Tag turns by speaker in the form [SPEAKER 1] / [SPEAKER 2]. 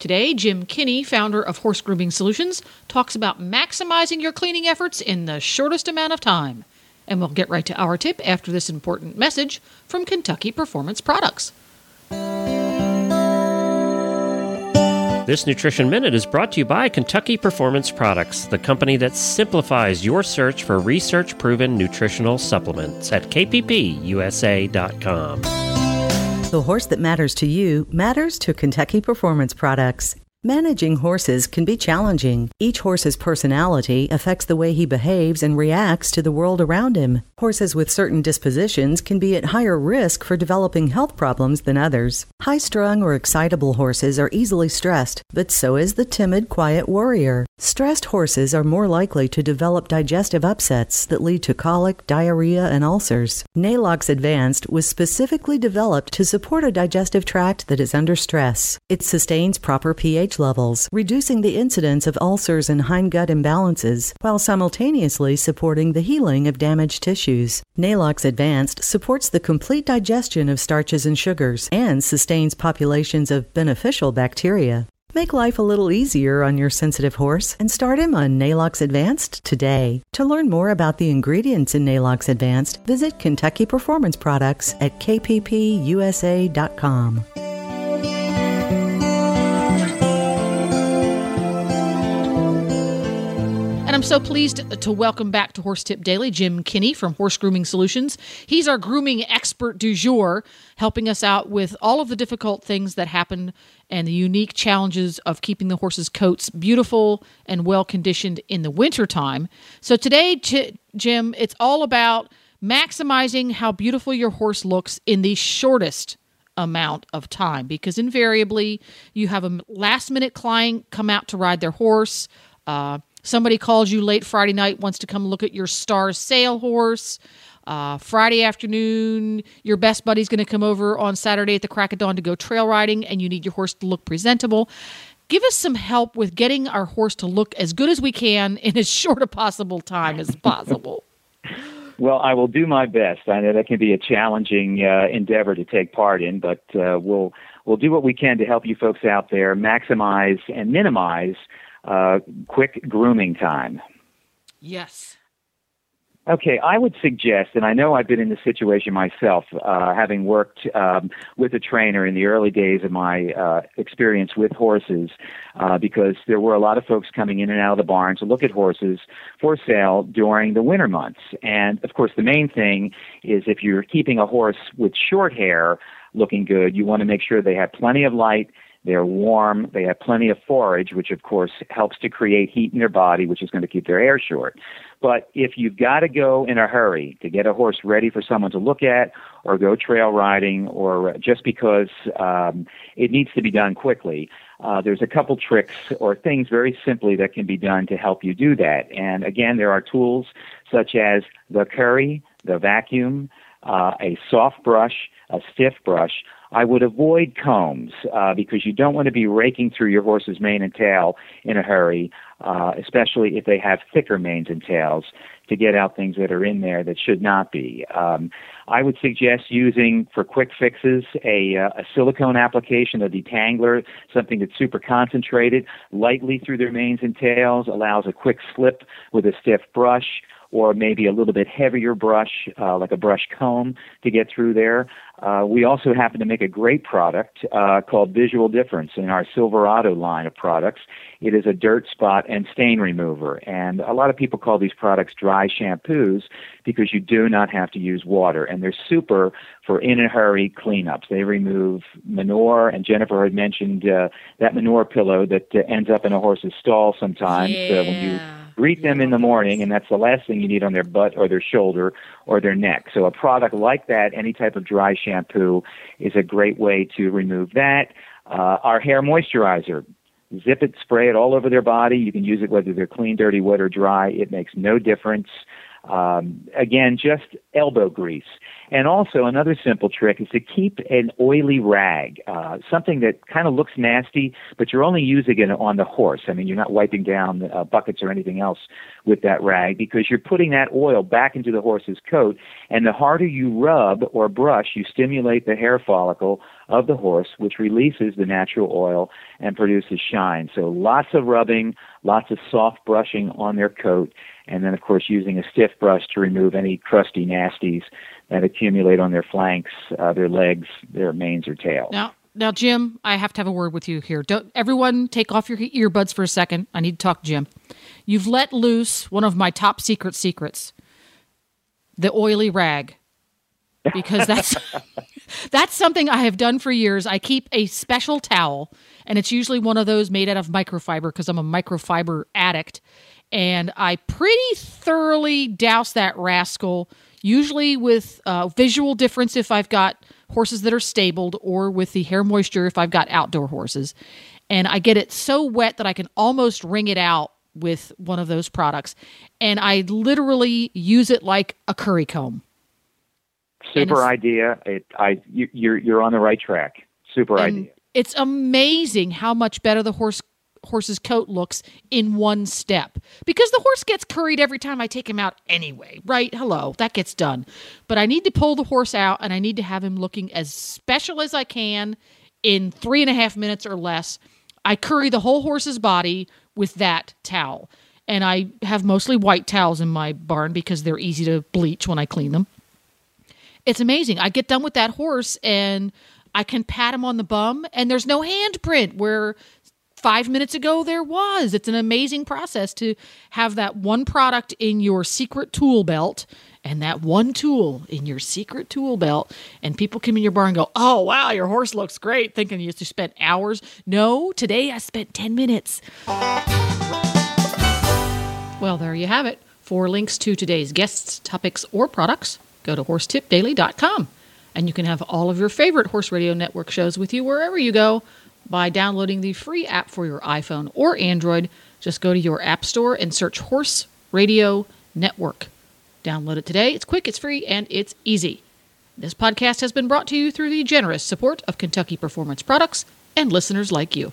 [SPEAKER 1] Today, Jim Kinney, founder of Horse Grooming Solutions, talks about maximizing your cleaning efforts in the shortest amount of time. And we'll get right to our tip after this important message from Kentucky Performance Products.
[SPEAKER 2] This Nutrition Minute is brought to you by Kentucky Performance Products, the company that simplifies your search for research proven nutritional supplements at kppusa.com.
[SPEAKER 3] The horse that matters to you matters to Kentucky Performance Products. Managing horses can be challenging. Each horse's personality affects the way he behaves and reacts to the world around him. Horses with certain dispositions can be at higher risk for developing health problems than others. High strung or excitable horses are easily stressed, but so is the timid, quiet warrior. Stressed horses are more likely to develop digestive upsets that lead to colic, diarrhea, and ulcers. Neigh-Lox Advanced was specifically developed to support a digestive tract that is under stress. It sustains proper pH levels, reducing the incidence of ulcers and hindgut imbalances, while simultaneously supporting the healing of damaged tissues. Neigh-Lox Advanced supports the complete digestion of starches and sugars and sustains populations of beneficial bacteria. Make life a little easier on your sensitive horse and start him on Neigh-Lox Advanced today. To learn more about the ingredients in Neigh-Lox Advanced, visit Kentucky Performance Products at kppusa.com.
[SPEAKER 1] I'm so pleased to welcome back to Horse Tip Daily Jim Kinney from Horse Grooming Solutions. He's our grooming expert du jour, helping us out with all of the difficult things that happen and the unique challenges of keeping the horse's coats beautiful and well conditioned in the wintertime. So today, Ch- Jim, it's all about maximizing how beautiful your horse looks in the shortest amount of time because invariably you have a last minute client come out to ride their horse. Uh, Somebody calls you late Friday night, wants to come look at your star sale horse. Uh, Friday afternoon, your best buddy's going to come over on Saturday at the crack of dawn to go trail riding, and you need your horse to look presentable. Give us some help with getting our horse to look as good as we can in as short a possible time as possible.
[SPEAKER 4] Well, I will do my best. I know that can be a challenging uh, endeavor to take part in, but uh, we'll we'll do what we can to help you folks out there maximize and minimize uh, quick grooming time.
[SPEAKER 1] Yes.
[SPEAKER 4] Okay, I would suggest, and I know I've been in this situation myself, uh, having worked um, with a trainer in the early days of my uh, experience with horses, uh, because there were a lot of folks coming in and out of the barn to look at horses for sale during the winter months. And of course, the main thing is if you're keeping a horse with short hair looking good, you want to make sure they have plenty of light they're warm. They have plenty of forage, which of course helps to create heat in their body, which is going to keep their hair short. But if you've got to go in a hurry to get a horse ready for someone to look at, or go trail riding, or just because um, it needs to be done quickly, uh, there's a couple tricks or things very simply that can be done to help you do that. And again, there are tools such as the curry, the vacuum, uh, a soft brush, a stiff brush I would avoid combs uh, because you don't want to be raking through your horse's mane and tail in a hurry, uh, especially if they have thicker manes and tails to get out things that are in there that should not be. Um, I would suggest using for quick fixes a, uh, a silicone application, a detangler, something that's super concentrated, lightly through their manes and tails, allows a quick slip with a stiff brush or maybe a little bit heavier brush, uh, like a brush comb, to get through there. Uh, we also happen to make a great product uh, called Visual Difference in our Silverado line of products. It is a dirt spot and stain remover, and a lot of people call these products dry shampoos because you do not have to use water, and they're super for in a hurry cleanups. They remove manure, and Jennifer had mentioned uh, that manure pillow that uh, ends up in a horse's stall sometimes
[SPEAKER 1] yeah.
[SPEAKER 4] uh, when you greet them in the morning, and that's the last thing you need on their butt or their shoulder or their neck. So a product like that, any type of dry shampoo, is a great way to remove that. Uh, our hair moisturizer, zip it, spray it all over their body. You can use it whether they're clean, dirty, wet, or dry. It makes no difference. Um, again, just elbow grease. And also, another simple trick is to keep an oily rag, uh, something that kind of looks nasty, but you're only using it on the horse. I mean, you're not wiping down uh, buckets or anything else with that rag because you're putting that oil back into the horse's coat. And the harder you rub or brush, you stimulate the hair follicle of the horse, which releases the natural oil and produces shine. So lots of rubbing, lots of soft brushing on their coat, and then, of course, using a stiff brush to remove any crusty nasties that accumulate on their flanks, uh, their legs, their manes or tail.
[SPEAKER 1] Now, now, Jim, I have to have a word with you here. Don't everyone take off your earbuds for a second. I need to talk Jim. You've let loose one of my top secret secrets, the oily rag, because that's that's something I have done for years. I keep a special towel, and it's usually one of those made out of microfiber because I'm a microfiber addict, and I pretty thoroughly douse that rascal usually with uh, visual difference if I've got horses that are stabled or with the hair moisture if I've got outdoor horses. And I get it so wet that I can almost wring it out with one of those products. And I literally use it like a curry comb.
[SPEAKER 4] Super idea. It, I, you, you're, you're on the right track. Super idea.
[SPEAKER 1] It's amazing how much better the horse horse's coat looks in one step because the horse gets curried every time I take him out anyway, right? Hello, that gets done. But I need to pull the horse out and I need to have him looking as special as I can in three and a half minutes or less. I curry the whole horse's body with that towel. And I have mostly white towels in my barn because they're easy to bleach when I clean them. It's amazing. I get done with that horse and I can pat him on the bum, and there's no handprint where five minutes ago there was. It's an amazing process to have that one product in your secret tool belt and that one tool in your secret tool belt. And people come in your bar and go, Oh, wow, your horse looks great, thinking you just spent hours. No, today I spent 10 minutes. Well, there you have it. For links to today's guests, topics, or products, go to horsetipdaily.com. And you can have all of your favorite Horse Radio Network shows with you wherever you go by downloading the free app for your iPhone or Android. Just go to your App Store and search Horse Radio Network. Download it today. It's quick, it's free, and it's easy. This podcast has been brought to you through the generous support of Kentucky Performance Products and listeners like you.